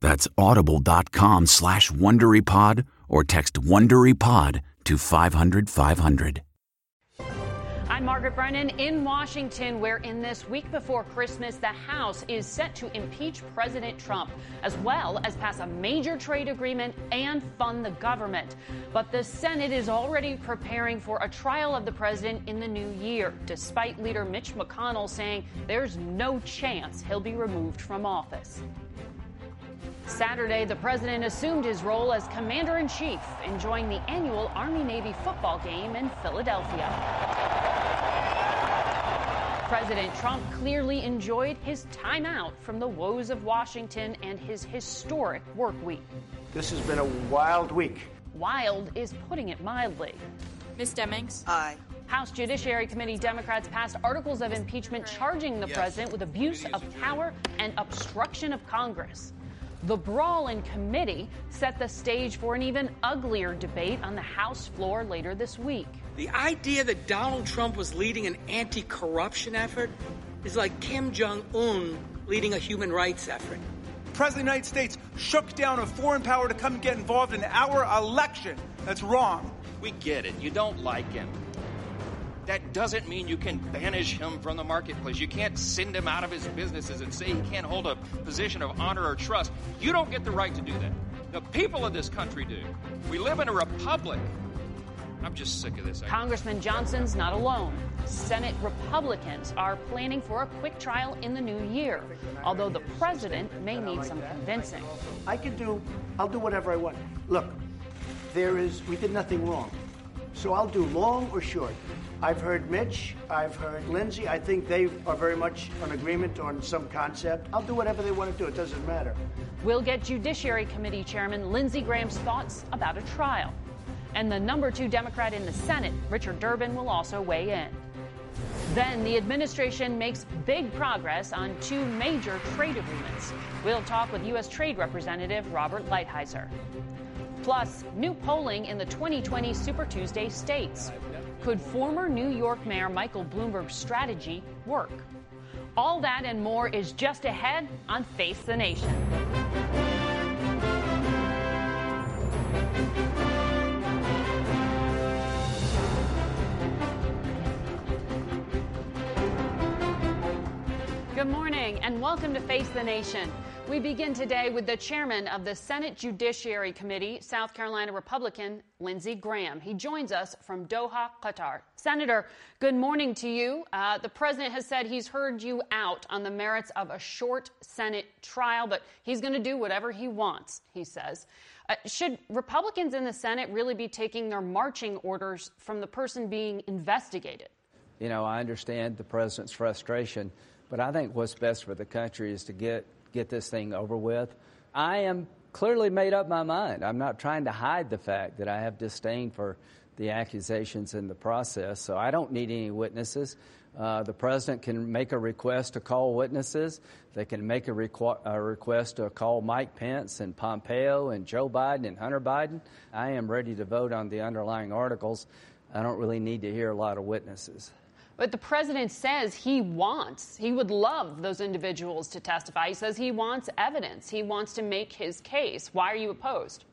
That's audible.com slash WonderyPod or text WonderyPod to 500 500. I'm Margaret Brennan in Washington, where in this week before Christmas, the House is set to impeach President Trump, as well as pass a major trade agreement and fund the government. But the Senate is already preparing for a trial of the president in the new year, despite leader Mitch McConnell saying there's no chance he'll be removed from office. Saturday, the president assumed his role as commander in chief, enjoying the annual Army Navy football game in Philadelphia. President Trump clearly enjoyed his time out from the woes of Washington and his historic work week. This has been a wild week. Wild is putting it mildly. Ms. Demings? Aye. House Judiciary Committee Democrats passed articles of impeachment charging the president with abuse of power and obstruction of Congress. The brawl in committee set the stage for an even uglier debate on the House floor later this week. The idea that Donald Trump was leading an anti corruption effort is like Kim Jong un leading a human rights effort. The President of the United States shook down a foreign power to come and get involved in our election. That's wrong. We get it. You don't like him that doesn't mean you can banish him from the marketplace. You can't send him out of his businesses and say he can't hold a position of honor or trust. You don't get the right to do that. The people of this country do. We live in a republic. I'm just sick of this. Congressman Johnson's not alone. Senate Republicans are planning for a quick trial in the new year, although the president may need some convincing. I can do, I'll do whatever I want. Look, there is, we did nothing wrong. So I'll do long or short. I've heard Mitch, I've heard Lindsey. I think they are very much in agreement on some concept. I'll do whatever they want to do, it doesn't matter. We'll get Judiciary Committee Chairman Lindsey Graham's thoughts about a trial. And the number two Democrat in the Senate, Richard Durbin, will also weigh in. Then the administration makes big progress on two major trade agreements. We'll talk with U.S. Trade Representative Robert Lighthizer. Plus, new polling in the 2020 Super Tuesday states. Could former New York Mayor Michael Bloomberg's strategy work? All that and more is just ahead on Face the Nation. Good morning and welcome to Face the Nation. We begin today with the chairman of the Senate Judiciary Committee, South Carolina Republican Lindsey Graham. He joins us from Doha, Qatar. Senator, good morning to you. Uh, the president has said he's heard you out on the merits of a short Senate trial, but he's going to do whatever he wants, he says. Uh, should Republicans in the Senate really be taking their marching orders from the person being investigated? You know, I understand the president's frustration. But I think what's best for the country is to get, get this thing over with. I am clearly made up my mind. I'm not trying to hide the fact that I have disdain for the accusations in the process, so I don't need any witnesses. Uh, the president can make a request to call witnesses. They can make a, requ- a, request to call Mike Pence and Pompeo and Joe Biden and Hunter Biden. I am ready to vote on the underlying articles. I don't really need to hear a lot of witnesses. But the president says he wants, he would love those individuals to testify. He says he wants evidence. He wants to make his case. Why are you opposed?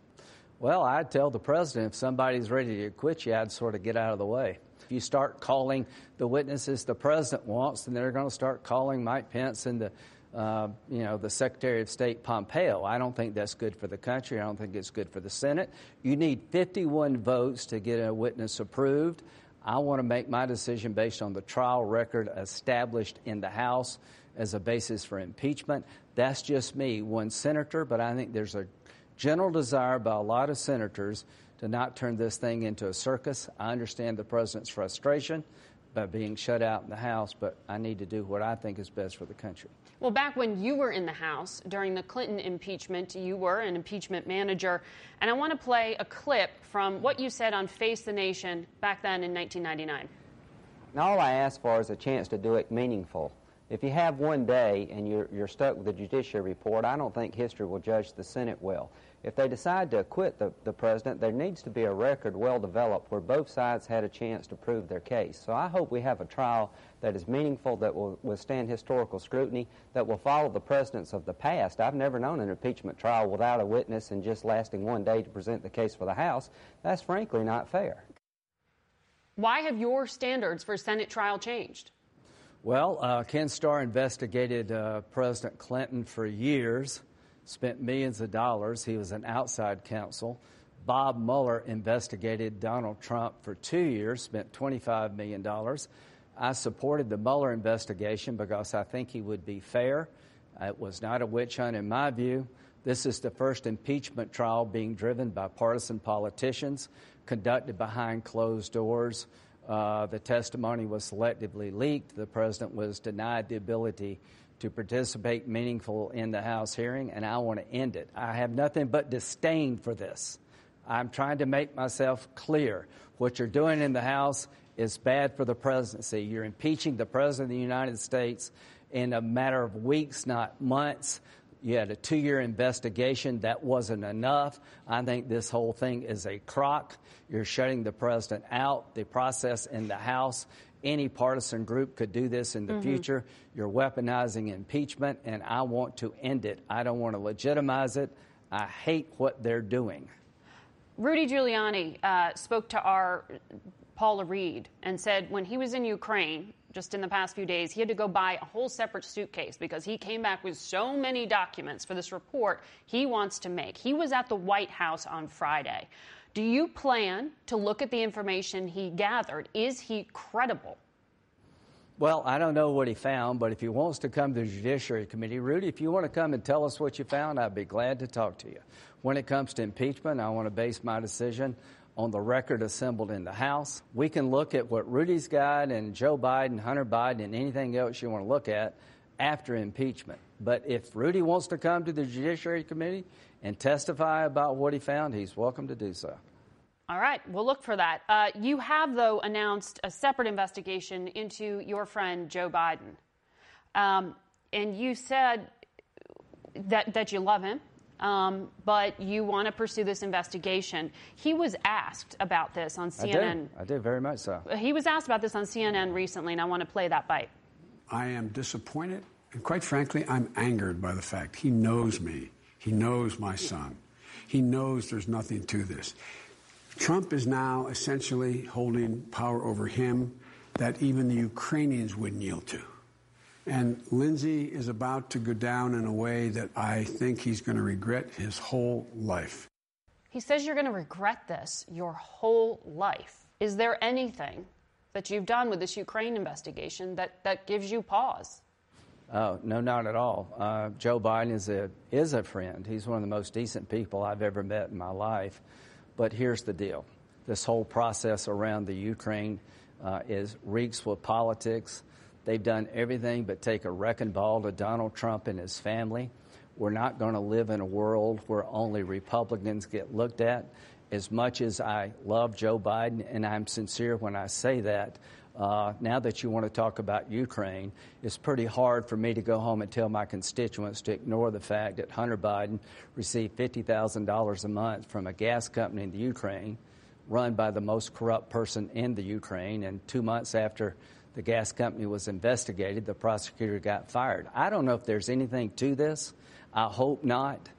Well, I'd tell the president if somebody's ready to acquit you, I'd sort of get out of the way. If you start calling the witnesses the president wants, then they're going to start calling Mike Pence and the, uh, you know, the Secretary of State Pompeo. I don't think that's good for the country. I don't think it's good for the Senate. You need 51 votes to get a witness approved. I want to make my decision based on the trial record established in the House as a basis for impeachment. That's just me, one senator, but I think there's a general desire by a lot of senators to not turn this thing into a circus. I understand the president's frustration by being shut out in the House, but I need to do what I think is best for the country. Well, back when you were in the House during the Clinton impeachment, you were an impeachment manager. And I want to play a clip from what you said on Face the Nation back then in 1999. Now, all I ask for is a chance to do it meaningful. If you have one day and you're, you're stuck with the judiciary report, I don't think history will judge the Senate well. If they decide to acquit the, the president, there needs to be a record well developed where both sides had a chance to prove their case. So I hope we have a trial that is meaningful, that will withstand historical scrutiny, that will follow the precedents of the past. I've never known an impeachment trial without a witness and just lasting one day to present the case for the House. That's frankly not fair. Why have your standards for Senate trial changed? Well, uh, Ken Starr investigated uh, President Clinton for years spent millions of dollars. He was an outside counsel. Bob Mueller investigated Donald Trump for two years, spent $25 million. I supported the Mueller investigation because I think he would be fair. It was not a witch hunt, in my view. This is the first impeachment trial being driven by partisan politicians, conducted behind closed doors. Uh, the testimony was selectively leaked. The president was denied the ability to participate meaningful in the House hearing, and I want to end it. I have nothing but disdain for this. I'm trying to make myself clear. What you're doing in the House is bad for the presidency. You're impeaching the President of the United States in a matter of weeks, not months. You had a two year investigation. That wasn't enough. I think this whole thing is a crock. You're shutting the president out. The process in the House any partisan group could do this in the mm-hmm. future. You're weaponizing impeachment, and I want to end it. I don't want to legitimize it. I hate what they're doing. Rudy Giuliani uh, spoke to our Paula Reid and said when he was in Ukraine, just in the past few days, he had to go buy a whole separate suitcase because he came back with so many documents for this report he wants to make. He was at the White House on Friday. Do you plan to look at the information he gathered? Is he credible? Well, I don't know what he found, but if he wants to come to the Judiciary Committee, Rudy, if you want to come and tell us what you found, I'd be glad to talk to you. When it comes to impeachment, I want to base my decision on the record assembled in the House. We can look at what Rudy's got and Joe Biden, Hunter Biden, and anything else you want to look at after impeachment. But if Rudy wants to come to the Judiciary Committee and testify about what he found, he's welcome to do so. All right, we'll look for that. Uh, you have, though, announced a separate investigation into your friend Joe Biden. Um, and you said that, that you love him, um, but you want to pursue this investigation. He was asked about this on CNN. I did. I did, very much so. He was asked about this on CNN recently, and I want to play that bite. I am disappointed, and quite frankly, I'm angered by the fact he knows me. He knows my son. He knows there's nothing to this. Trump is now essentially holding power over him that even the Ukrainians would kneel to. And Lindsey is about to go down in a way that I think he's going to regret his whole life. He says you're going to regret this your whole life. Is there anything that you've done with this Ukraine investigation that, that gives you pause? Oh, no, not at all. Uh, Joe Biden is a, is a friend. He's one of the most decent people I've ever met in my life. But here's the deal this whole process around the Ukraine uh, is reeks with politics. They've done everything but take a wrecking ball to Donald Trump and his family. We're not going to live in a world where only Republicans get looked at. As much as I love Joe Biden, and I'm sincere when I say that, uh, now that you want to talk about Ukraine, it's pretty hard for me to go home and tell my constituents to ignore the fact that Hunter Biden received $50,000 a month from a gas company in the Ukraine run by the most corrupt person in the Ukraine. And two months after the gas company was investigated, the prosecutor got fired. I don't know if there's anything to this. I hope not.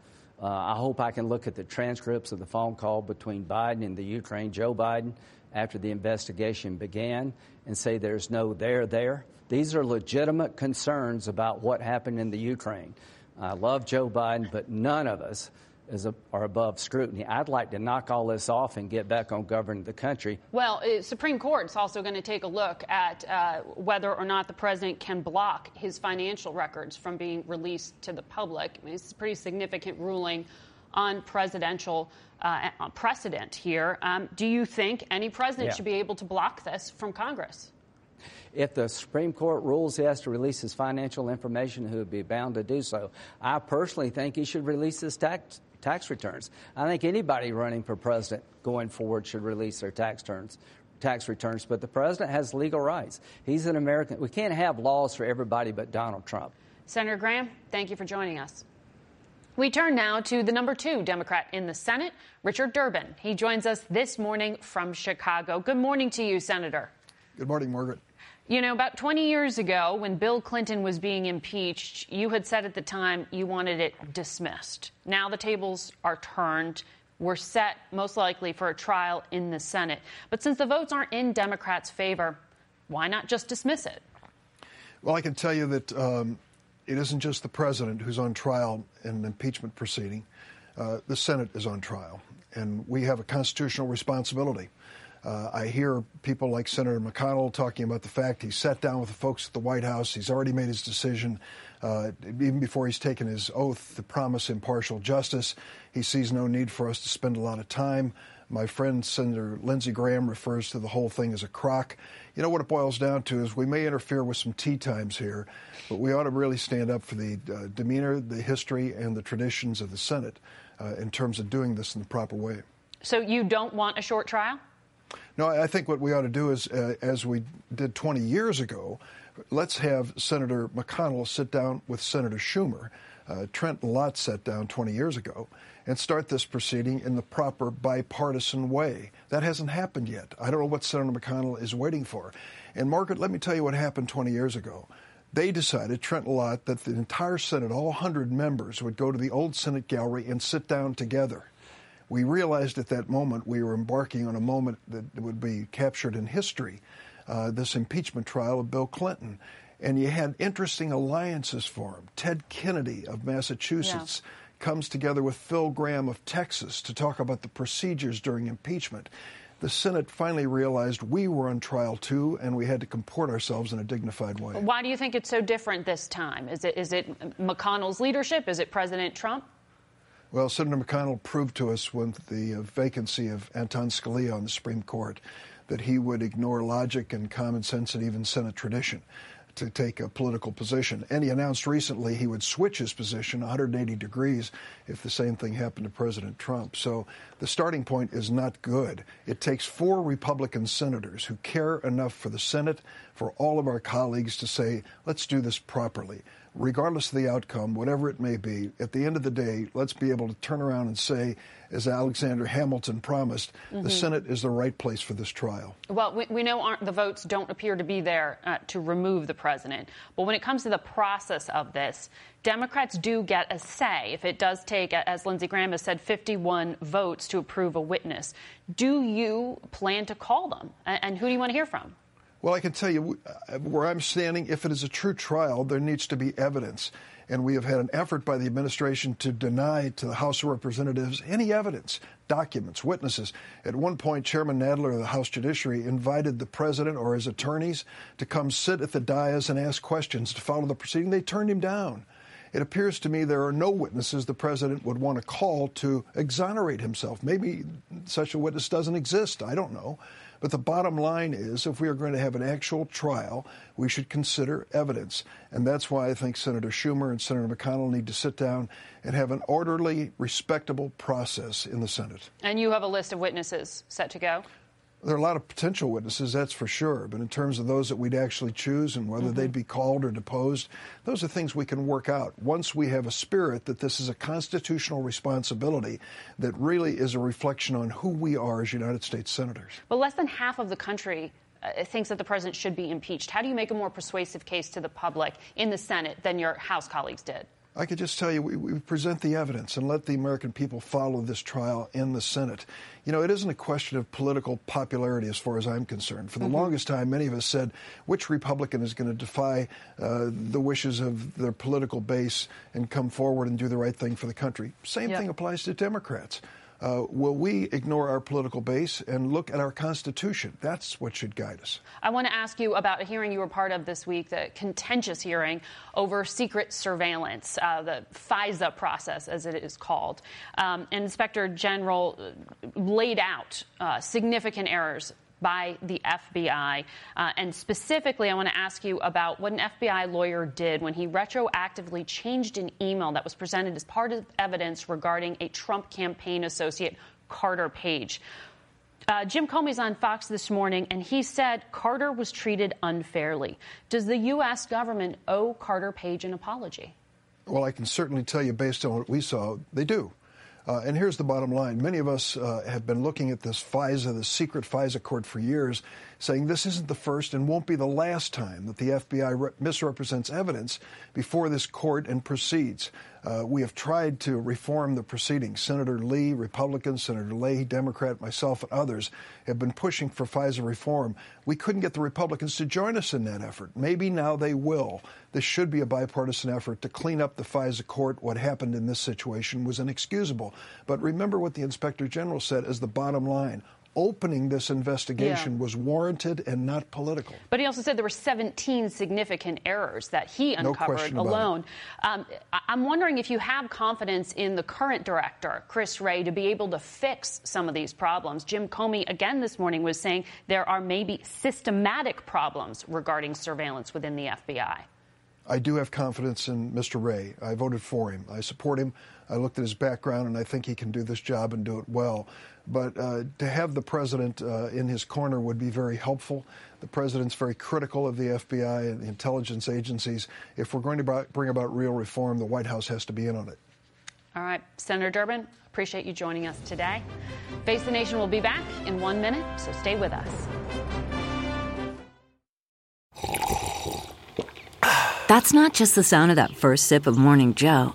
Uh, I hope I can look at the transcripts of the phone call between Biden and the Ukraine, Joe Biden, after the investigation began, and say there's no there there. These are legitimate concerns about what happened in the Ukraine. I love Joe Biden, but none of us is a, are above scrutiny. I'd like to knock all this off and get back on governing the country. Well, uh, Supreme Court's also going to take a look at uh, whether or not the president can block his financial records from being released to the public. I mean, it's a pretty significant ruling on presidential uh, precedent here. Um, do you think any president yeah. should be able to block this from Congress? If the Supreme Court rules he has to release his financial information, he would be bound to do so. I personally think he should release his tax tax returns. I think anybody running for president going forward should release their tax returns. Tax returns, but the president has legal rights. He's an American. We can't have laws for everybody but Donald Trump. Senator Graham, thank you for joining us. We turn now to the number two Democrat in the Senate, Richard Durbin. He joins us this morning from Chicago. Good morning to you, Senator. Good morning, Margaret. You know, about 20 years ago, when Bill Clinton was being impeached, you had said at the time you wanted it dismissed. Now the tables are turned. We're set, most likely, for a trial in the Senate. But since the votes aren't in Democrats' favor, why not just dismiss it? Well, I can tell you that um, it isn't just the president who's on trial in an impeachment proceeding. Uh, the Senate is on trial, and we have a constitutional responsibility uh, I hear people like Senator McConnell talking about the fact he sat down with the folks at the White House. He's already made his decision, uh, even before he's taken his oath to promise impartial justice. He sees no need for us to spend a lot of time. My friend Senator Lindsey Graham refers to the whole thing as a crock. You know what it boils down to is we may interfere with some tea times here, but we ought to really stand up for the uh, demeanor, the history, and the traditions of the Senate uh, in terms of doing this in the proper way. So you don't want a short trial? No, I think what we ought to do is, uh, as we did 20 years ago, let's have Senator McConnell sit down with Senator Schumer. Uh, Trent Lott sat down 20 years ago and start this proceeding in the proper bipartisan way. That hasn't happened yet. I don't know what Senator McConnell is waiting for. And Margaret, let me tell you what happened 20 years ago. They decided, Trent Lott, that the entire Senate, all 100 members, would go to the old Senate gallery and sit down together we realized at that moment we were embarking on a moment that would be captured in history uh, this impeachment trial of Bill Clinton. And you had interesting alliances formed. Ted Kennedy of Massachusetts yeah. comes together with Phil Gramm of Texas to talk about the procedures during impeachment. The Senate finally realized we were on trial too, and we had to comport ourselves in a dignified way. Why do you think it's so different this time? Is it, is it McConnell's leadership? Is it President Trump? Well, Senator McConnell proved to us with the uh, vacancy of Antonin Scalia on the Supreme Court that he would ignore logic and common sense and even Senate tradition to take a political position. And he announced recently he would switch his position 180 degrees if the same thing happened to President Trump. So the starting point is not good. It takes four Republican senators who care enough for the Senate, for all of our colleagues to say, let's do this properly regardless of the outcome, whatever it may be, at the end of the day, let's be able to turn around and say, as Alexander Hamilton promised, mm-hmm. the Senate is the right place for this trial. Well, we, we know the votes don't appear to be there uh, to remove the president. But when it comes to the process of this, Democrats do get a say if it does take, as Lindsey Graham has said, 51 votes to approve a witness. Do you plan to call them? And who do you want to hear from? Well, I can tell you uh, where I'm standing, if it is a true trial, there needs to be evidence. And we have had an effort by the administration to deny to the House of Representatives any evidence, documents, witnesses. At one point, Chairman Nadler of the House Judiciary invited the president or his attorneys to come sit at the dais and ask questions to follow the proceeding. They turned him down. It appears to me there are no witnesses the president would want to call to exonerate himself. Maybe such a witness doesn't exist. I don't know. But the bottom line is if we are going to have an actual trial, we should consider evidence. And that's why I think Senator Schumer and Senator McConnell need to sit down and have an orderly, respectable process in the Senate. And you have a list of witnesses set to go? There are a lot of potential witnesses, that's for sure. But in terms of those that we'd actually choose and whether mm-hmm. they'd be called or deposed, those are things we can work out. Once we have a spirit that this is a constitutional responsibility that really is a reflection on who we are as United States senators. But less than half of the country uh, thinks that the president should be impeached. How do you make a more persuasive case to the public in the Senate than your House colleagues did? I could just tell you, we, we, present the evidence and let the American people follow this trial in the Senate. You know, it isn't a question of political popularity as far as I'm concerned. For the mm-hmm. longest time, many of us said, which Republican is going to defy uh, the wishes of their political base and come forward and do the right thing for the country? Same yep. thing applies to Democrats. Uh, will we ignore our political base and look at our Constitution? That's what should guide us. I want to ask you about a hearing you were part of this week, the contentious hearing over secret surveillance, uh, the FISA process, as it is called. Um, Inspector General laid out uh, significant errors by the FBI. Uh, and specifically, I want to ask you about what an FBI lawyer did when he retroactively changed an email that was presented as part of evidence regarding a Trump campaign associate, Carter Page. Uh, Jim Comey's on Fox this morning, and he said Carter was treated unfairly. Does the U.S. government owe Carter Page an apology? Well, I can certainly tell you, based on what we saw, they do. Uh, and here's the bottom line. Many of us uh, have been looking at this FISA, the secret FISA court for years, saying this isn't the first and won't be the last time that the FBI re- misrepresents evidence before this court and proceeds. Uh, we have tried to reform the proceedings. Senator Lee, Republican, Senator Leahy, Democrat, myself, and others have been pushing for FISA reform. We couldn't get the Republicans to join us in that effort. Maybe now they will. This should be a bipartisan effort to clean up the FISA court. What happened in this situation was inexcusable. But remember what the Inspector General said as the bottom line opening this investigation yeah. was warranted and not political. But he also said there were 17 significant errors that he uncovered no alone. Um, I'm wondering if you have confidence in the current director, Chris Wray, to be able to fix some of these problems. Jim Comey, again this morning, was saying there are maybe systematic problems regarding surveillance within the FBI. I do have confidence in Mr. Wray. I voted for him. I support him. I looked at his background, and I think he can do this job and do it well. But uh, to have the president uh, in his corner would be very helpful. The president's very critical of the FBI and the intelligence agencies. If we're going to bring about real reform, the White House has to be in on it. All right, Senator Durbin, appreciate you joining us today. Face the Nation will be back in one minute, so stay with us. That's not just the sound of that first sip of Morning Joe.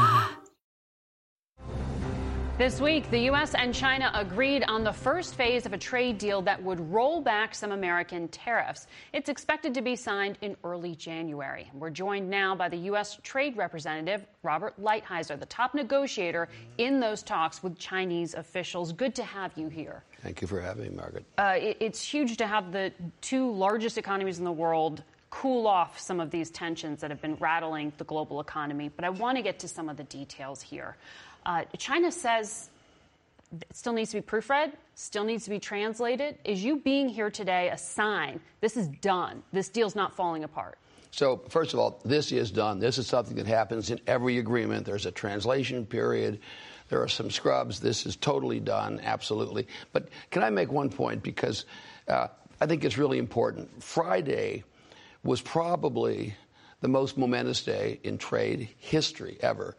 This week, the U.S. and China agreed on the first phase of a trade deal that would roll back some American tariffs. It's expected to be signed in early January. We're joined now by the U.S. Trade Representative, Robert Lighthizer, the top negotiator in those talks with Chinese officials. Good to have you here. Thank you for having me, Margaret. Uh, it, it's huge to have the two largest economies in the world cool off some of these tensions that have been rattling the global economy. But I want to get to some of the details here. Uh, China says it still needs to be proofread, still needs to be translated. Is you being here today a sign this is done? This deal's not falling apart? So, first of all, this is done. This is something that happens in every agreement. There's a translation period. There are some scrubs. This is totally done, absolutely. But can I make one point? Because uh, I think it's really important. Friday was probably the most momentous day in trade history ever.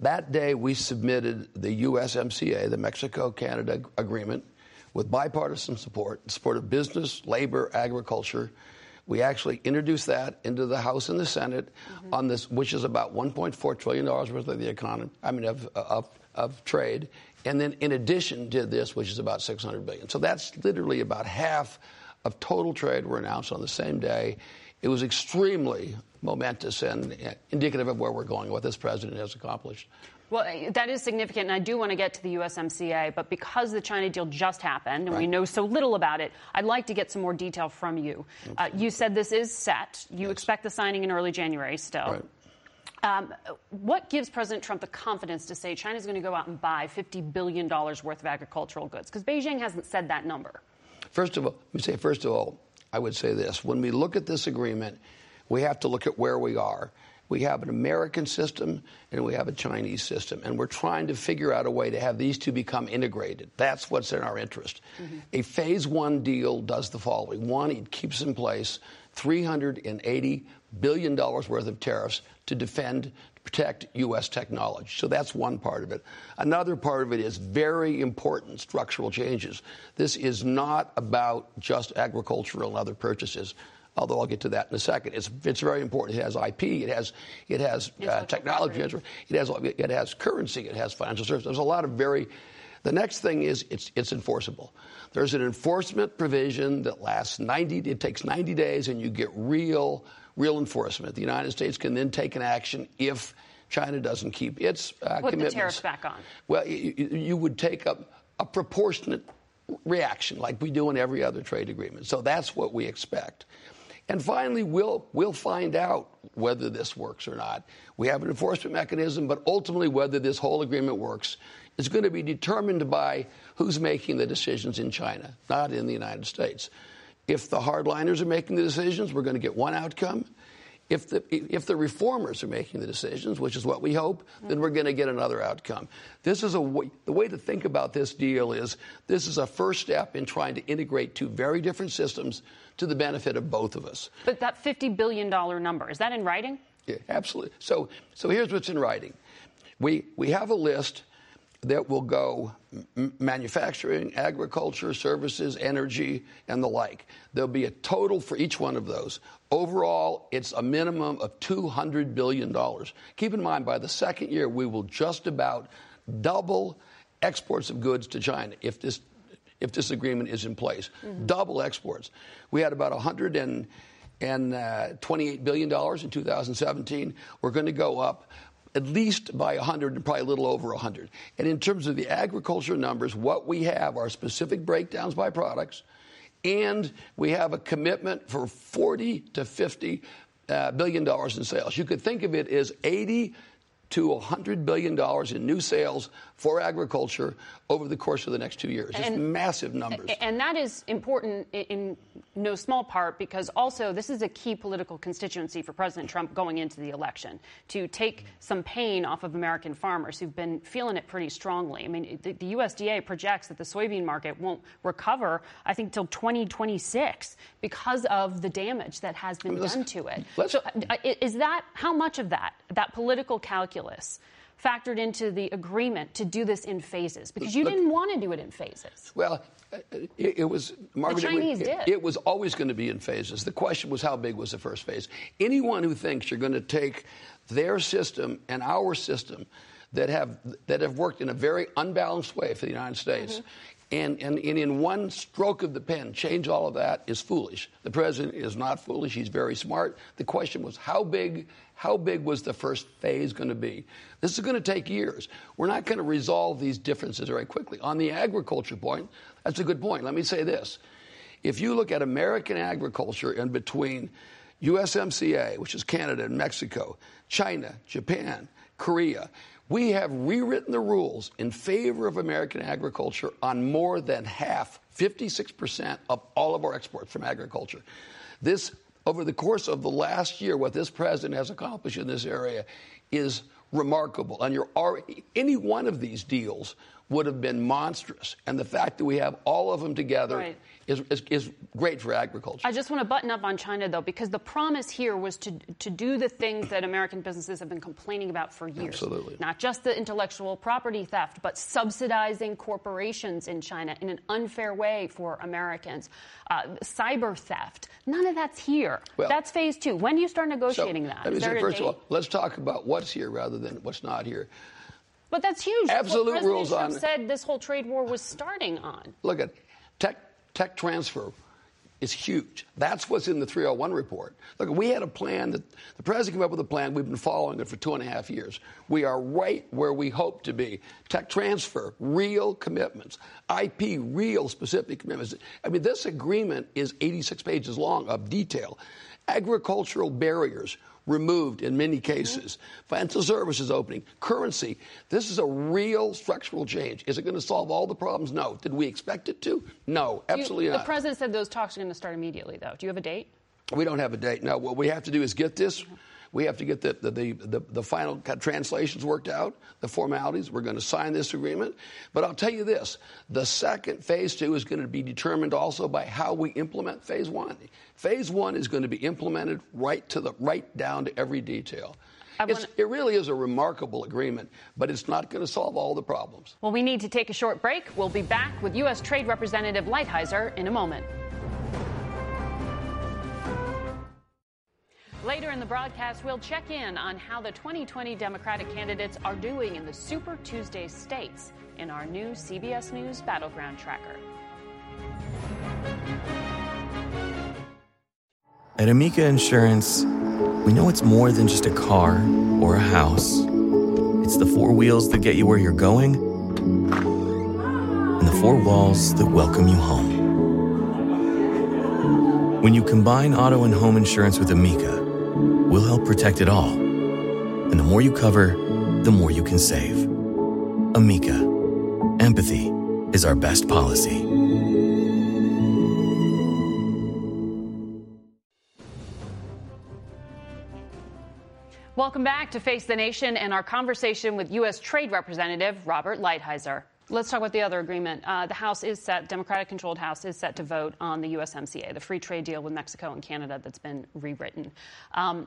That day, we submitted the USMCA, the Mexico Canada Agreement, with bipartisan support, in support of business, labor, agriculture. We actually introduced that into the House and the Senate mm-hmm. on this, which is about 1.4 trillion dollars worth of the economy. I mean, of, of of trade, and then in addition did this, which is about 600 billion. So that's literally about half of total trade were announced on the same day. It was extremely momentous and indicative of where we're going, what this president has accomplished. Well, uh, that is significant, and I do want to get to the USMCA, but because the China deal just happened and right. we know so little about it, I'd like to get some more detail from you. Uh, you said this is set. You yes. expect the signing in early January still. Right. Um, what gives President Trump the confidence to say China's going to go out and buy $50 billion worth of agricultural goods? Because Beijing hasn't said that number. First of all, let me say, first of all, I would say this. When we look at this agreement, we have to look at where we are. We have an American system and we have a Chinese system, and we're trying to figure out a way to have these two become integrated. That's what's in our interest. Mm-hmm. A phase one deal does the following one, it keeps in place $380 billion worth of tariffs to defend, protect U.S. technology. So that's one part of it. Another part of it is very important structural changes. This is not about just agricultural and other purchases. Although I'll get to that in a second, it's, it's very important. It has IP, it has it has uh, technology, it has it has currency, it has financial services. There's a lot of very. The next thing is it's it's enforceable. There's an enforcement provision that lasts 90. It takes 90 days, and you get real real enforcement. The United States can then take an action if China doesn't keep its uh, Put commitments. the tariffs back on. Well, you, you would take a, a proportionate reaction like we do in every other trade agreement. So that's what we expect. And finally, we'll, we'll find out whether this works or not. We have an enforcement mechanism, but ultimately, whether this whole agreement works is going to be determined by who's making the decisions in China, not in the United States. If the hardliners are making the decisions, we're going to get one outcome. If the, if the reformers are making the decisions, which is what we hope, then we're going to get another outcome. This is a way, the way to think about this deal is this is a first step in trying to integrate two very different systems to the benefit of both of us. But that $50 billion number, is that in writing? Yeah, absolutely. So, so here's what's in writing. We, we have a list that will go m- manufacturing, agriculture, services, energy, and the like. There'll be a total for each one of those. Overall, it's a minimum of $200 billion. Keep in mind, by the second year, we will just about double exports of goods to China if this, if this agreement is in place. Mm-hmm. Double exports. We had about 100 and and uh, $28 billion in 2017. We're going to go up at least by 100 and probably a little over 100. And in terms of the agriculture numbers, what we have are specific breakdowns by products, and we have a commitment for 40 to 50 uh, billion dollars in sales. You could think of it as 80 to $100 billion in new sales for agriculture over the course of the next two years. It's and, massive numbers. And that is important in no small part because also this is a key political constituency for President Trump going into the election to take some pain off of American farmers who've been feeling it pretty strongly. I mean, the, the USDA projects that the soybean market won't recover, I think, till 2026 because of the damage that has been done to it. So, uh, is that how much of that, that political calculus? Factored into the agreement to do this in phases? Because you Look, didn't want to do it in phases. Well, it, it was Margaret. The Chinese it, did. It was always going to be in phases. The question was how big was the first phase. Anyone who thinks you're going to take their system and our system that have that have worked in a very unbalanced way for the United States. Mm-hmm. And, and, and in one stroke of the pen, change all of that is foolish. The president is not foolish. He's very smart. The question was how big how big was the first phase going to be? This is going to take years. We're not going to resolve these differences very quickly. On the agriculture point, that's a good point. Let me say this. If you look at American agriculture in between USMCA, which is Canada and Mexico, China, Japan, Korea, we have rewritten the rules in favor of American agriculture on more than half, 56% of all of our exports from agriculture. This over the course of the last year, what this president has accomplished in this area is remarkable. And already, any one of these deals would have been monstrous. And the fact that we have all of them together right is, is, is, great for agriculture. I just want to button up on China, though, because the promise here was to, to do the things that American businesses have been complaining about for years. Absolutely. Not just the intellectual property theft, but subsidizing corporations in China in an unfair way for Americans. Uh, cyber theft. None of that's here. Well, that's phase two. When do you start negotiating so, that? Let me say, first of all, let's talk about what's here rather than what's not here. But that's huge. Absolute rules on. said this whole trade war was starting on. Look at tech tech transfer. is huge. That's what's in the 301 report. Look, we had a plan that the president came up with a plan. We've been following it for two and a half years. We are right where we hope to be. Tech transfer, real commitments. IP, real specific commitments. I mean, this agreement is 86 pages long of detail. Agricultural barriers, removed in many cases. Financial services opening, currency. This is a real structural change. Is it going to solve all the problems? No. Did we expect it to? No, absolutely you, not. The president said those talks are going to start immediately, though. Do you have a date? We don't have a date. No. What we have to do is get this. We have to get the, the, the, the, the final translations worked out, the formalities. We're going to sign this agreement. But I'll tell you this the second phase two is going to be determined also by how we implement phase one. Phase one is going to be implemented right to the right down to every detail. Wanna... it really is a remarkable agreement, but it's not going to solve all the problems. Well, we need to take a short break. We'll be back with U.S. Trade Representative Lighthizer in a moment. Later in the broadcast, we'll check in on how the 2020 Democratic candidates are doing in the Super Tuesday states in our new CBS News Battleground Tracker. At Amica Insurance, we know it's more than just a car or a house. It's the four wheels that get you where you're going and the four walls that welcome you home. When you combine auto and home insurance with Amica, we'll help protect it all. And the more you cover, the more you can save. Amica. Empathy is our best policy. Welcome back to Face the Nation and our conversation with U.S. Trade Representative Robert Lighthizer. Let's talk about the other agreement. Uh, the House is set, Democratic controlled House is set to vote on the USMCA, the free trade deal with Mexico and Canada that's been rewritten. Um,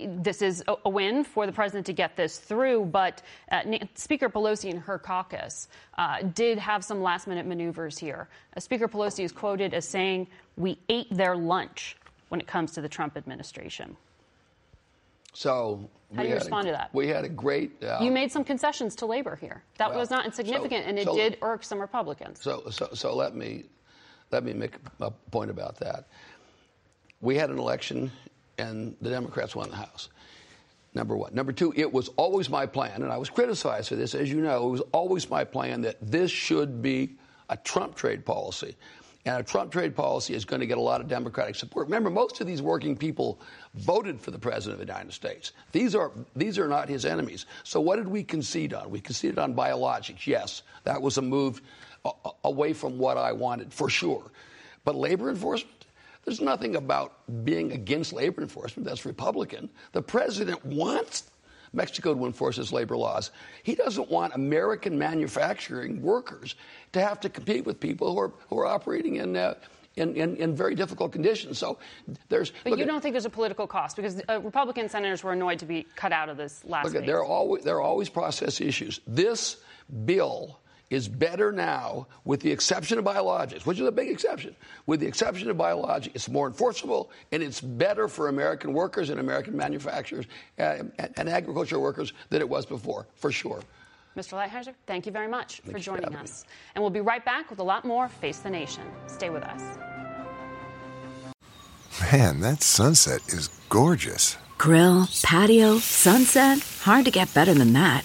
this is a, win for the president to get this through, but uh, Speaker Pelosi and her caucus uh, did have some last minute maneuvers here. Uh, Speaker Pelosi is quoted as saying, We ate their lunch when it comes to the Trump administration. So how do you respond a, to that? We had a great. Uh, you made some concessions to labor here. That well, was not insignificant, so, and it so, did irk some Republicans. So, so, so let me let me make a point about that. We had an election, and the Democrats won the House. Number one. Number two, it was always my plan, and I was criticized for this, as you know. It was always my plan that this should be a Trump trade policy. And a Trump trade policy is going to get a lot of Democratic support. Remember, most of these working people voted for the President of the United States. These are, these are not his enemies. So, what did we concede on? We conceded on biologics. Yes, that was a move away from what I wanted, for sure. But labor enforcement? There's nothing about being against labor enforcement that's Republican. The president wants Mexico to enforce its labor laws. He doesn't want American manufacturing workers to have to compete with people who are, who are operating in. Uh, in, in, in, very difficult conditions. So there's. But you don't think there's a political cost because uh, Republican senators were annoyed to be cut out of this last. Look, there are always there are always process issues. This bill is better now, with the exception of biologics, which is a big exception. With the exception of biologics, it's more enforceable and it's better for American workers and American manufacturers uh, and, and agricultural workers than it was before, for sure. Mr. Lighthizer, thank you very much Thanks for joining for us. Me. And we'll be right back with a lot more Face the Nation. Stay with us. Man, that sunset is gorgeous. Grill, patio, sunset. Hard to get better than that.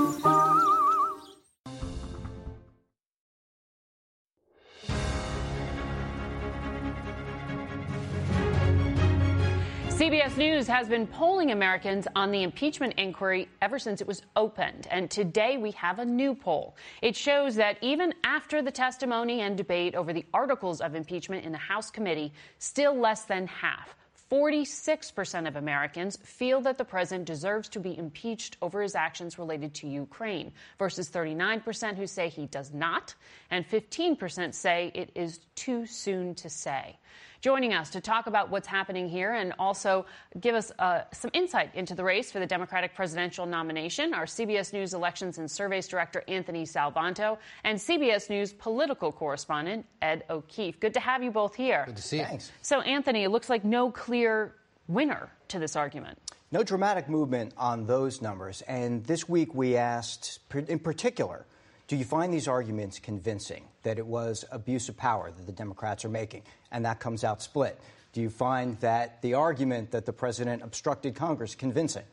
CBS News has been polling Americans on the impeachment inquiry ever since it was opened. And today we have a new poll. It shows that even after the testimony and debate over the articles of impeachment in the House committee, still less than half, 46% of Americans feel that the president deserves to be impeached over his actions related to Ukraine, versus 39% who say he does not, and 15% say it is too soon to say. Joining us to talk about what's happening here and also give us uh, some insight into the race for the Democratic presidential nomination. Our CBS News Elections and Surveys Director Anthony Salvanto and CBS News political correspondent Ed O'Keefe. Good to have you both here. Good to see you. Thanks. So, Anthony, it looks like no clear winner to this argument. No dramatic movement on those numbers. And this week we asked, in particular, do you find these arguments convincing that it was abuse of power that the Democrats are making? And that comes out split. Do you find that the argument that the president obstructed Congress convincing?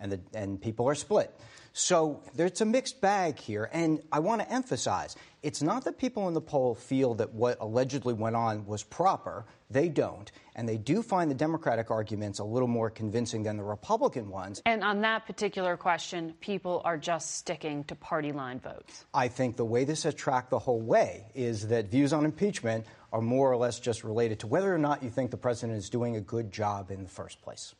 And, the, and people are split. So there's a mixed bag here. And I want to emphasize it's not that people in the poll feel that what allegedly went on was proper. They don't. And they do find the Democratic arguments a little more convincing than the Republican ones. And on that particular question, people are just sticking to party line votes. I think the way this has tracked the whole way is that views on impeachment are more or less just related to whether or not you think the president is doing a good job in the first place.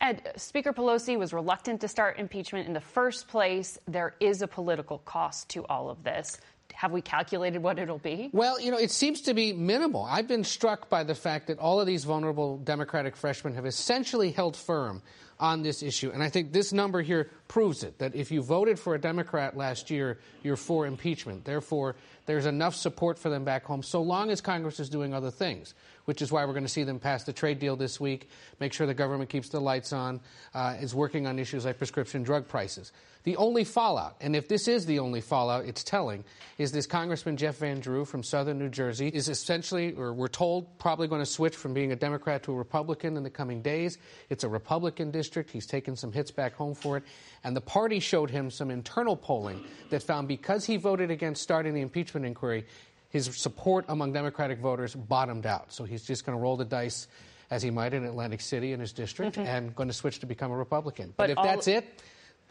Ed, Speaker Pelosi was reluctant to start impeachment in the first place. There is a political cost to all of this. Have we calculated what it'll be? Well, you know, it seems to be minimal. I've been struck by the fact that all of these vulnerable Democratic freshmen have essentially held firm on this issue. And I think this number here proves it that if you voted for a Democrat last year, you're for impeachment. Therefore, there's enough support for them back home so long as Congress is doing other things, which is why we're going to see them pass the trade deal this week, make sure the government keeps the lights on, uh, is working on issues like prescription drug prices. The only fallout, and if this is the only fallout, it's telling, is this Congressman Jeff Van Drew from southern New Jersey is essentially, or we're told, probably going to switch from being a Democrat to a Republican in the coming days. It's a Republican district. He's taken some hits back home for it. And the party showed him some internal polling that found because he voted against starting the impeachment inquiry, his support among Democratic voters bottomed out. So he's just going to roll the dice as he might in Atlantic City in his district mm-hmm. and going to switch to become a Republican. But, but if all- that's it,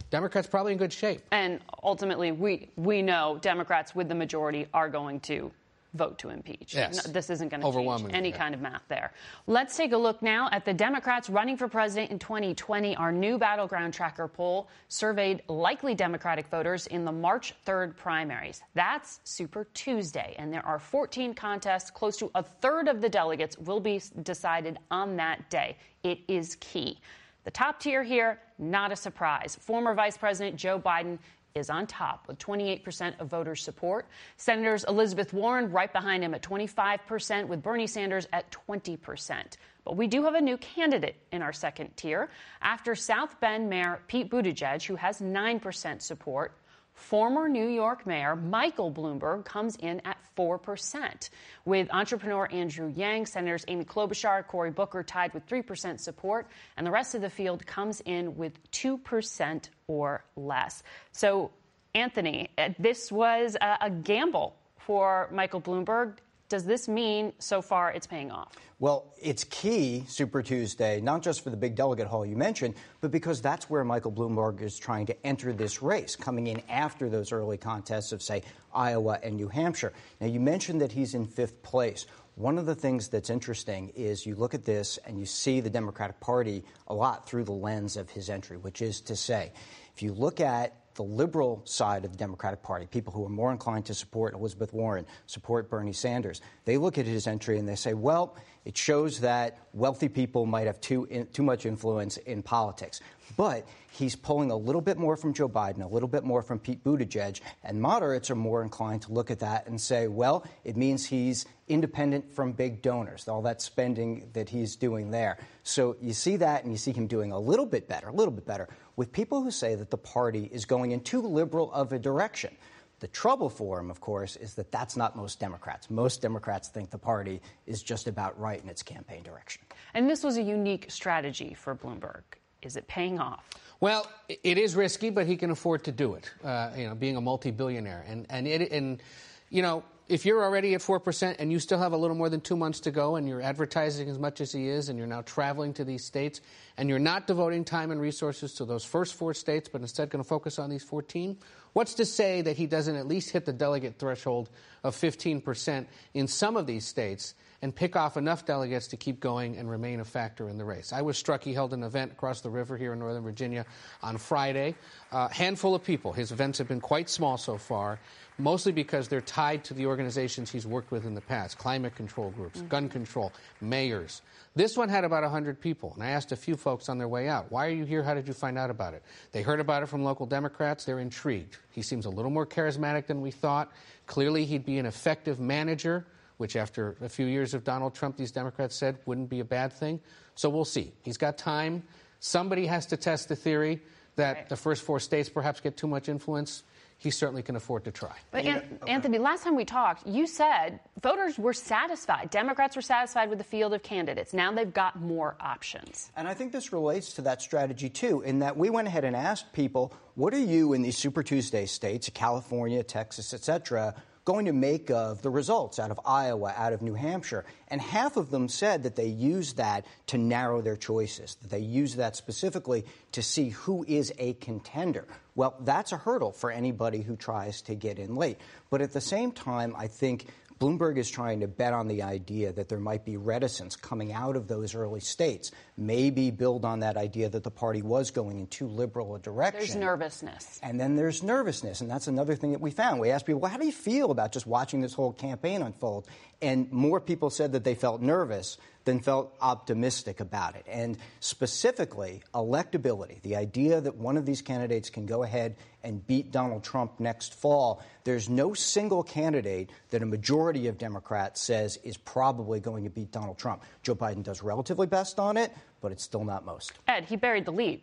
Democrats probably in good shape. And ultimately, we, we know Democrats with the majority are going to vote to impeach. Yes. No, this isn't going to change any yeah. kind of math there. Let's take a look now at the Democrats running for president in 2020. Our new battleground tracker poll surveyed likely Democratic voters in the March 3rd primaries. That's Super Tuesday, and there are 14 contests. Close to a third of the delegates will be decided on that day. It is key. The top tier here, not a surprise. Former Vice President Joe Biden is on top with 28% of voters' support. Senators Elizabeth Warren right behind him at 25%, with Bernie Sanders at 20%. But we do have a new candidate in our second tier. After South Bend Mayor Pete Buttigieg, who has 9% support, Former New York Mayor Michael Bloomberg comes in at 4%, with entrepreneur Andrew Yang, Senators Amy Klobuchar, Cory Booker tied with 3% support, and the rest of the field comes in with 2% or less. So, Anthony, uh, this was a, a gamble for Michael Bloomberg. Does this mean so far it's paying off? Well, it's key, Super Tuesday, not just for the big delegate haul you mentioned, but because that's where Michael Bloomberg is trying to enter this race, coming in after those early contests of, say, Iowa and New Hampshire. Now, you mentioned that he's in fifth place. One of the things that's interesting is you look at this and you see the Democratic Party a lot through the lens of his entry, which is to say, if you look at the liberal side of the Democratic Party, people who are more inclined to support Elizabeth Warren, support Bernie Sanders, they look at his entry and they say, well, it shows that wealthy people might have too, in, too much influence in politics. But he's pulling a little bit more from Joe Biden, a little bit more from Pete Buttigieg, and moderates are more inclined to look at that and say, well, it means he's independent from big donors, all that spending that he's doing there. So you see that, and you see him doing a little bit better, a little bit better, with people who say that the party is going in too liberal of a direction. The trouble for him, of course, is that that's not most Democrats. Most Democrats think the party is just about right in its campaign direction. And this was a unique strategy for Bloomberg. Is it paying off? Well, it is risky, but he can afford to do it. Uh, you know, being a multi-billionaire, and and it and you know, if you're already at four percent and you still have a little more than two months to go, and you're advertising as much as he is, and you're now traveling to these states, and you're not devoting time and resources to those first four states, but instead going to focus on these 14, What's to say that he doesn't at least hit the delegate threshold of 15% in some of these states and pick off enough delegates to keep going and remain a factor in the race. I was struck he held an event across the river here in Northern Virginia on Friday. A uh, handful of people. His events have been quite small so far, mostly because they're tied to the organizations he's worked with in the past climate control groups, mm-hmm. gun control, mayors. This one had about 100 people, and I asked a few folks on their way out, Why are you here? How did you find out about it? They heard about it from local Democrats. They're intrigued. He seems a little more charismatic than we thought. Clearly, he'd be an effective manager which after a few years of Donald Trump, these Democrats said wouldn't be a bad thing. So we'll see. He's got time. Somebody has to test the theory that right. the first four states perhaps get too much influence. He certainly can afford to try. But yeah. Anthony, last time we talked, you said voters were satisfied. Democrats were satisfied with the field of candidates. Now they've got more options. And I think this relates to that strategy too, in that we went ahead and asked people, what are you in these Super Tuesday states, California, Texas, et cetera, going to make of the results out of Iowa, out of New Hampshire. And half of them said that they used that to narrow their choices, that they used that specifically to see who is a contender. Well, that's a hurdle for anybody who tries to get in late. But at the same time, I think Bloomberg is trying to bet on the idea that there might be reticence coming out of those early states, maybe build on that idea that the party was going in too liberal a direction. There's nervousness. And then there's nervousness. And that's another thing that we found. We asked people, well, how do you feel about just watching this whole campaign unfold? And more people said that they felt nervous than felt optimistic about it. And specifically, electability, the idea that one of these candidates can go ahead and beat Donald Trump next fall, there's no single candidate that a majority of Democrats says is probably going to beat Donald Trump. Joe Biden does relatively best on it, but it's still not most. Ed, he buried the lead.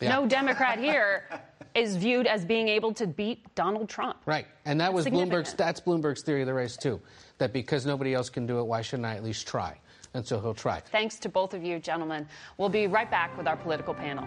Yeah. No Democrat here is viewed as being able to beat Donald Trump. Right. And that was Bloomberg's that's Bloomberg's theory of the race too. That because nobody else can do it, why shouldn't I at least try? And so he'll try. Thanks to both of you, gentlemen. We'll be right back with our political panel.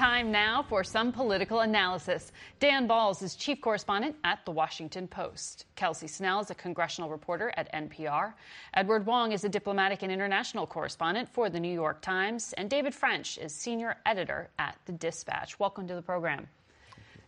Time now for some political analysis. Dan Balz is chief correspondent at The Washington Post. Kelsey Snell is a congressional reporter at NPR. Edward Wong is a diplomatic and international correspondent for The New York Times. And David French is senior editor at The Dispatch. Welcome to the program.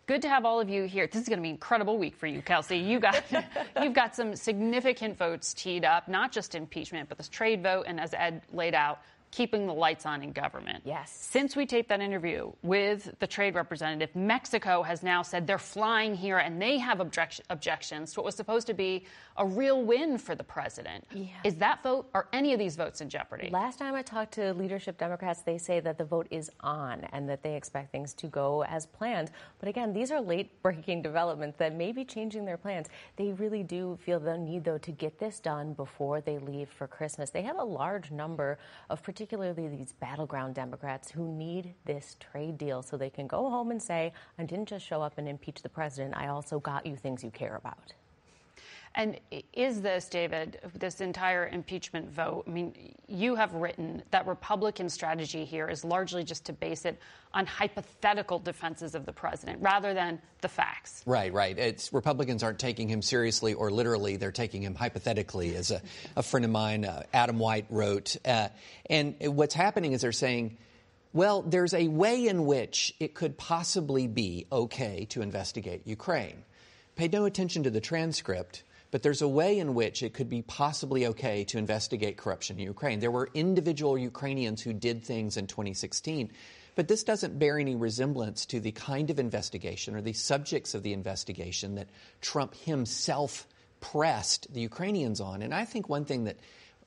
Good to have all of you here. This is going to be an incredible week for you, Kelsey. You got you've got some significant votes teed up, not just impeachment, but this trade vote, and as Ed laid out, keeping the lights on in government. Yes. Since we taped that interview with the trade representative, Mexico has now said they're flying here and they have object- objections to what was supposed to be a real win for the president. Yeah. Is that vote, are any of these votes in jeopardy? Last time I talked to leadership Democrats, they say that the vote is on and that they expect things to go as planned. But again, these are late breaking developments that may be changing their plans. They really do feel the need, though, to get this done before they leave for Christmas. They have a large number of particular particularly these battleground Democrats who need this trade deal so they can go home and say, I didn't just show up and impeach the president, I also got you things you care about. And is this, David, this entire impeachment vote? I mean, you have written that Republican strategy here is largely just to base it on hypothetical defenses of the president rather than the facts. Right, right. It's Republicans aren't taking him seriously or literally; they're taking him hypothetically, as a, a friend of mine, uh, Adam White, wrote. Uh, and what's happening is they're saying. Well, there's a way in which it could possibly be okay to investigate Ukraine. Pay no attention to the transcript but there's a way in which it could be possibly okay to investigate corruption in Ukraine. There were individual Ukrainians who did things in 2016. But this doesn't bear any resemblance to the kind of investigation or the subjects of the investigation that Trump himself pressed the Ukrainians on. And I think one thing that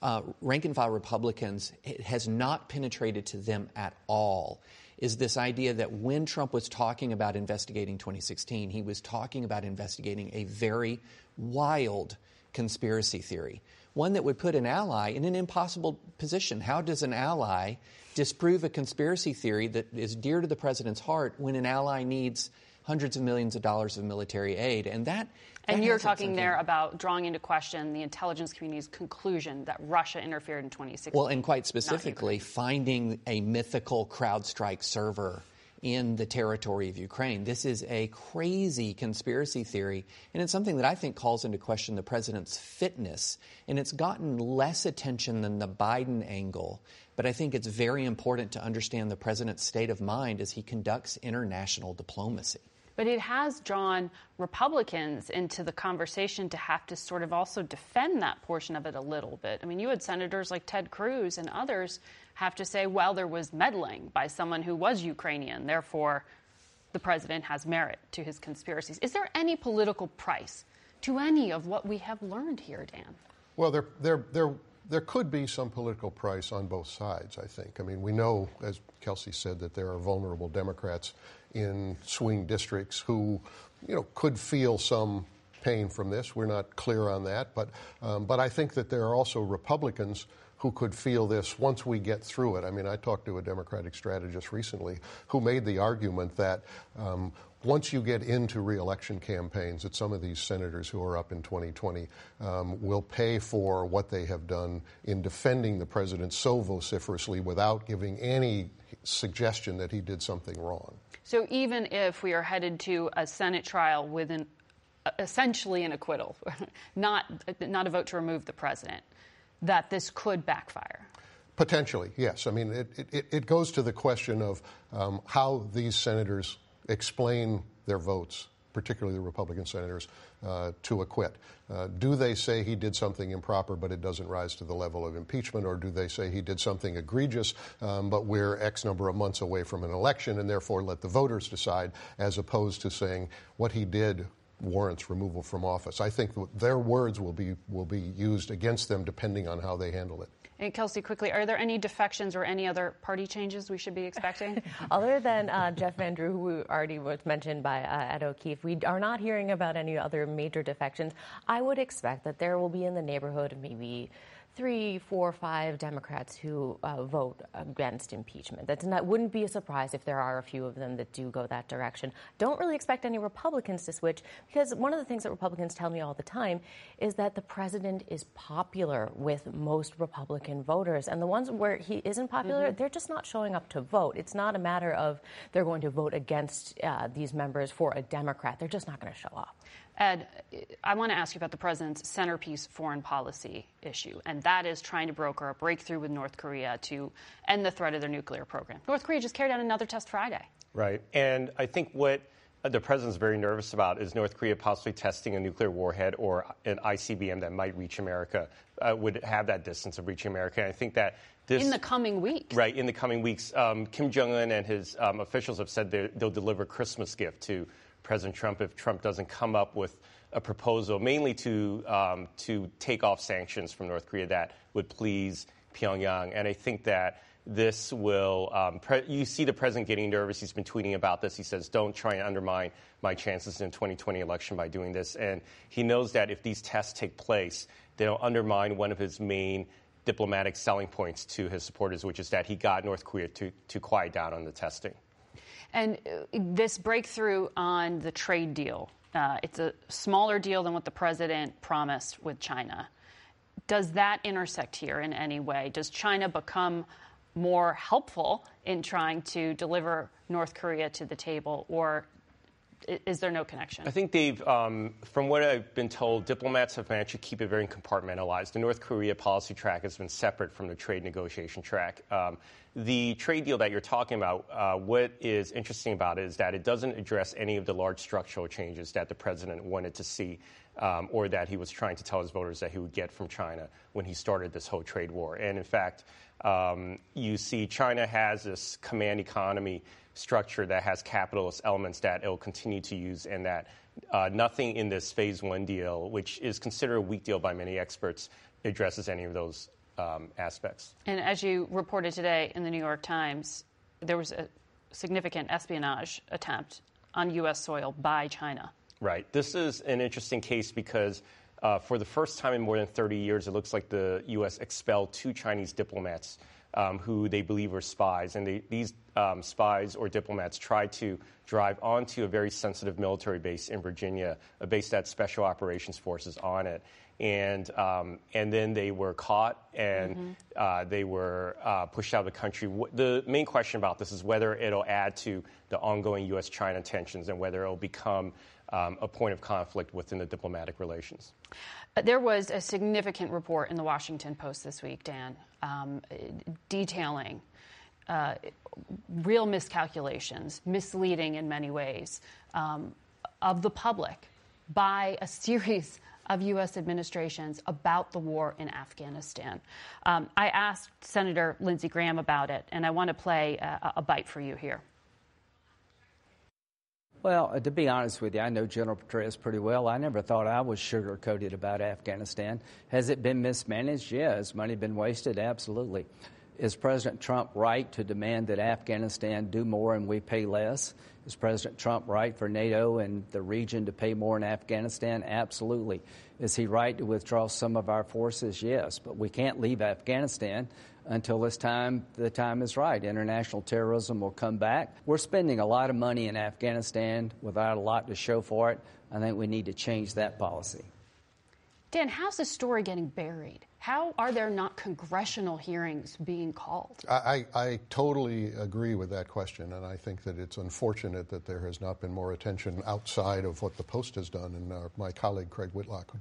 uh, rank and file Republicans has not penetrated to them at all is this idea that when Trump was talking about investigating 2016, he was talking about investigating a very wild conspiracy theory, one that would put an ally in an impossible position. How does an ally disprove a conspiracy theory that is dear to the president's heart when an ally needs hundreds of millions of dollars of military aid? And that. And you're talking sunk there about drawing into question the intelligence community's conclusion that Russia interfered in 2016. Well, and quite specifically, finding a mythical CrowdStrike server in the territory of Ukraine. This is a crazy conspiracy theory, and it's something that I think calls into question the president's fitness. And it's gotten less attention than the Biden angle. But I think it's very important to understand the president's state of mind as he conducts international diplomacy. But it has drawn Republicans into the conversation to have to sort of also defend that portion of it a little bit. I mean, you had senators like Ted Cruz and others have to say, well, there was meddling by someone who was Ukrainian, therefore the president has merit to his conspiracies. Is there any political price to any of what we have learned here, Dan? Well, there, there, there, there could be some political price on both sides, I think. I mean, we know, as Kelsey said, that there are vulnerable Democrats in swing districts who, you know, could feel some pain from this. We're not clear on that. But, um, but I think that there are also Republicans who could feel this once we get through it. I mean, I talked to a Democratic strategist recently who made the argument that um, once you get into reelection campaigns, that some of these senators who are up in 2020 um, will pay for what they have done in defending the president so vociferously without giving any suggestion that he did something wrong. So even if we are headed to a Senate trial with an essentially an acquittal, not not a vote to remove the president, that this could backfire. Potentially, yes. I mean, it, it, it goes to the question of um, how these senators explain their votes, particularly the Republican senators, uh, to acquit. Uh, do they say he did something improper, but it doesn't rise to the level of impeachment, or do they say he did something egregious, um, but we're X number of months away from an election, and therefore let the voters decide, as opposed to saying what he did warrants removal from office. I think their words will be will be used against them depending on how they handle it. And Kelsey, quickly, are there any defections or any other party changes we should be expecting? Other than uh, Jeff Van Drew, who already was mentioned by uh, Ed O'Keefe, we are not hearing about any other major defections. I would expect that there will be in the neighborhood of maybe three, four, five Democrats who uh, vote against impeachment. That's not, wouldn't be a surprise if there are a few of them that do go that direction. Don't really expect any Republicans to switch because one of the things that Republicans tell me all the time is that the president is popular with most Republican voters. And the ones where he isn't popular, Mhm. they're just not showing up to vote. It's not a matter of they're going to vote against uh, these members for a Democrat. They're just not going to show up. Ed, I want to ask you about the president's centerpiece foreign policy issue, and that is trying to broker a breakthrough with North Korea to end the threat of their nuclear program. North Korea just carried out another test Friday. Right. And I think what the president's very nervous about is North Korea possibly testing a nuclear warhead or an ICBM that might reach America, uh, would have that distance of reaching America. And I think that this. in the coming weeks. Right, in the coming weeks, um, Kim Jong un and his um, officials have said they'll deliver a Christmas gift to President Trump if Trump doesn't come up with a proposal, mainly to um, to take off sanctions from North Korea that would please Pyongyang. And I think that this will. Um, pre- you see the president getting nervous. He's been tweeting about this. He says, "Don't try and undermine my chances in 2020 election by doing this." And he knows that if these tests take place, they'll undermine one of his main diplomatic selling points to his supporters, which is that he got North Korea to, to quiet down on the testing. And uh, this breakthrough on the trade deal, uh, it's a smaller deal than what the president promised with China. Does that intersect here in any way? Does China become more helpful in trying to deliver North Korea to the table, or is there no connection? I think they've, um, from what I've been told, diplomats have managed to keep it very compartmentalized. The North Korea policy track has been separate from the trade negotiation track. Um, the trade deal that you're talking about, uh, what is interesting about it is that it doesn't address any of the large structural changes that the president wanted to see um, or that he was trying to tell his voters that he would get from China when he started this whole trade war. And in fact, um, you see China has this command economy structure that has capitalist elements that it will continue to use, and that uh, nothing in this phase one deal, which is considered a weak deal by many experts, addresses any of those um, aspects. And as you reported today in the New York Times, there was a significant espionage attempt on U.S. soil by China. Right. This is an interesting case because for the first time in more than 30 years, it looks like the U.S. expelled two Chinese diplomats um, who they believe were spies. And they, these um, spies or diplomats tried to drive onto a very sensitive military base in Virginia, a base that Special Operations Forces on it. And, um, and then they were caught and mm-hmm. uh, they were uh, pushed out of the country. The main question about this is whether it'll add to the ongoing U.S. China tensions and whether it'll become um, a point of conflict within the diplomatic relations. Uh, there was a significant report in the Washington Post this week, Dan, um, detailing uh, real miscalculations, misleading in many ways, um, of the public by a series of U.S. administrations about the war in Afghanistan. Um, I asked Senator Lindsey Graham about it, and I want to play a, a bite for you here. Well, uh, to be honest with you, I know General Petraeus pretty well. I never thought I was sugar-coated about Afghanistan. Has it been mismanaged? Yeah. Has money been wasted? Absolutely. Is President Trump right to demand that Afghanistan do more and we pay less? Is President Trump right for NATO and the region to pay more in Afghanistan? Absolutely. Is he right to withdraw some of our forces? Yes. But we can't leave Afghanistan until this time the time is right. International terrorism will come back. We're spending a lot of money in Afghanistan without a lot to show for it. I think we need to change that policy. Dan, how's the story getting buried? How are there not congressional hearings being called? I, I, totally agree with that question, and I think that it's unfortunate that there has not been more attention outside of what the Post has done, and uh, my colleague Craig Whitlock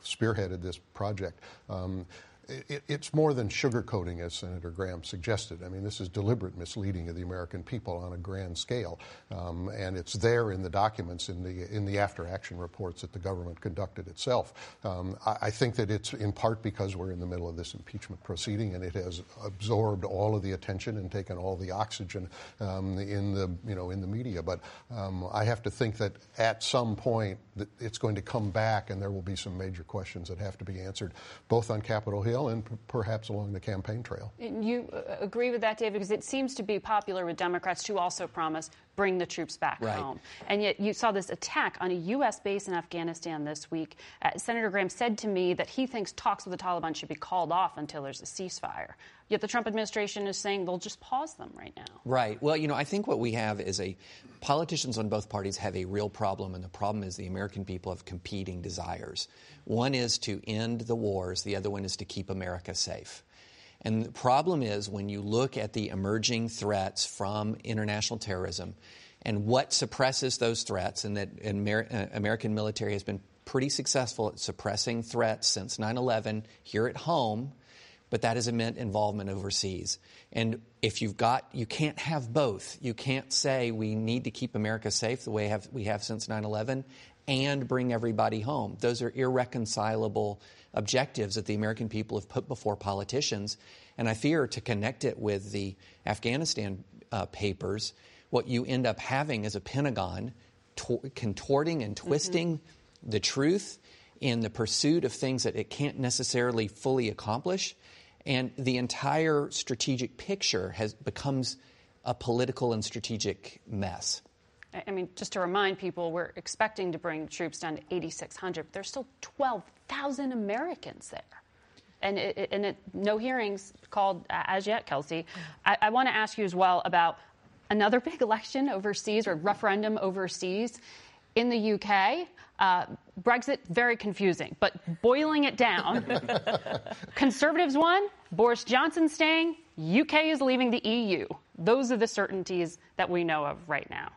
spearheaded this project. Um, it, it's more than sugarcoating, as Senator Graham suggested. I mean, this is deliberate misleading of the American people on a grand scale, um, and it's there in the documents in the in the after-action reports that the government conducted itself. Um, I, I, think that it's in part because we're in the middle of this impeachment proceeding, and it has absorbed all of the attention and taken all the oxygen um, in the you know in the media. But um, I have to think that at some point it's going to come back, and there will be some major questions that have to be answered, both on Capitol Hill and p- perhaps along the campaign trail. You uh, agree with that, David? Because it seems to be popular with Democrats to also promise bring the troops back right. home. And yet you saw this attack on a U.S. base in Afghanistan this week. Uh, Senator Graham said to me that he thinks talks with the Taliban should be called off until there's a ceasefire. Yet the Trump administration is saying they'll just pause them right now. Right. Well, you know, I think what we have is a politicians on both parties have a real problem, and the problem is the American people have competing desires. One is to end the wars, the other one is to keep America safe. And the problem is when you look at the emerging threats from international terrorism and what suppresses those threats, and that Amer- uh, American military has been pretty successful at suppressing threats since 9 11 here at home but that has meant involvement overseas. And if you've got, you can't have both. You can't say we need to keep America safe the way have, we have since 9 11 and bring everybody home. Those are irreconcilable objectives that the American people have put before politicians. And I fear to connect it with the Afghanistan uh, papers, what you end up having is a Pentagon to- contorting and twisting mm-hmm. the truth in the pursuit of things that it can't necessarily fully accomplish and the entire strategic picture has becomes a political and strategic mess. I mean, just to remind people, we're expecting to bring troops down to 8,600, but there's still 12,000 Americans there. And, it, and it, no hearings called as yet, Kelsey. I, I want to ask you as well about another big election overseas or referendum overseas in the UK. Uh, Brexit, very confusing, but boiling it down, Conservatives won, Boris Johnson staying, UK is leaving the EU. Those are the certainties that we know of right now.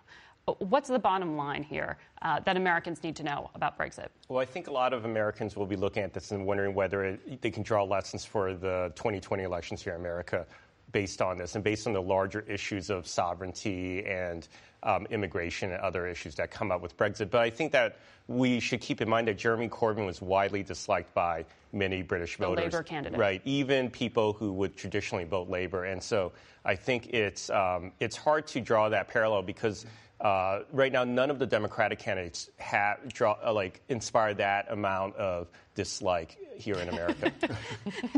What's the bottom line here uh, that Americans need to know about Brexit? Well, I think a lot of Americans will be looking at this and wondering whether it, they can draw lessons for the 2020 elections here in America based on this and based on the larger issues of sovereignty and um, immigration and other issues that come up with Brexit. But I think that we should keep in mind that Jeremy Corbyn was widely disliked by many British the voters. Labour candidate. Right, even people who would traditionally vote Labour. And so I think it's, um, it's hard to draw that parallel because Uh, right now, none of the Democratic candidates have draw, uh, like inspire that amount of dislike here in America.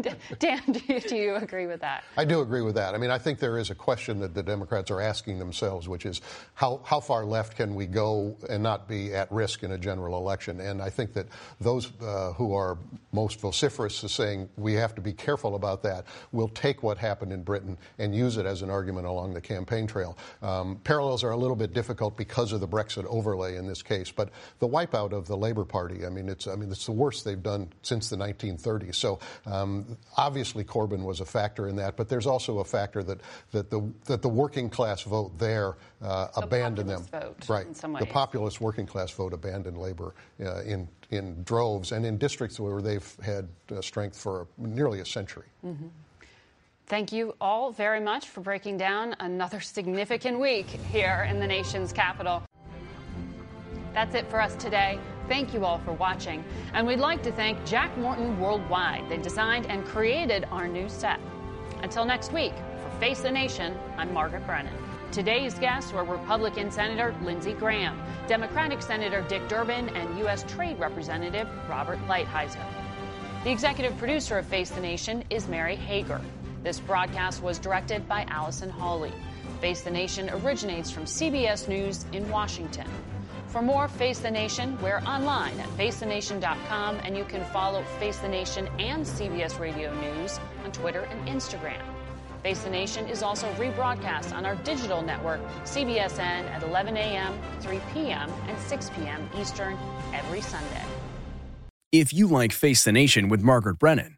Dan, do you, do you, agree with that? I do agree with that. I mean, I think there is a question that the Democrats are asking themselves, which is how, how far left can we go and not be at risk in a general election? And I think that those uh, who are most vociferous is saying we have to be careful about that will take what happened in Britain and use it as an argument along the campaign trail. Um, parallels are a little bit difficult because of the Brexit overlay in this case, but the wipeout of the Labour Party, I mean, it's, I mean, it's the worst they've done since the 1930s. So um, obviously Corbyn was a factor in that, but there's also a factor that, that, the, that the working class vote there uh, the abandoned them. Vote, right. the populist working class vote abandoned Labour uh, in, in droves and in districts where they've had uh, strength for nearly a century. Mm-hmm. Thank you all very much for breaking down another significant week here in the nation's capital. That's it for us today. Thank you all for watching. And we'd like to thank Jack Morton Worldwide. They designed and created our new set. Until next week, for Face the Nation, I'm Margaret Brennan. Today's guests were Republican Senator Lindsey Graham, Democratic Senator Dick Durbin, and U.S. Trade Representative Robert Lighthizer. The executive producer of Face the Nation is Mary Hager. This broadcast was directed by Allison Hawley. Face the Nation originates from CBS News in Washington. For more Face the Nation, we're online at facethenation.com and you can follow Face the Nation and CBS Radio News on Twitter and Instagram. Face the Nation is also rebroadcast on our digital network, CBSN, at 11 a.m., 3 p.m., and 6 p.m. Eastern every Sunday. If you like Face the Nation with Margaret Brennan,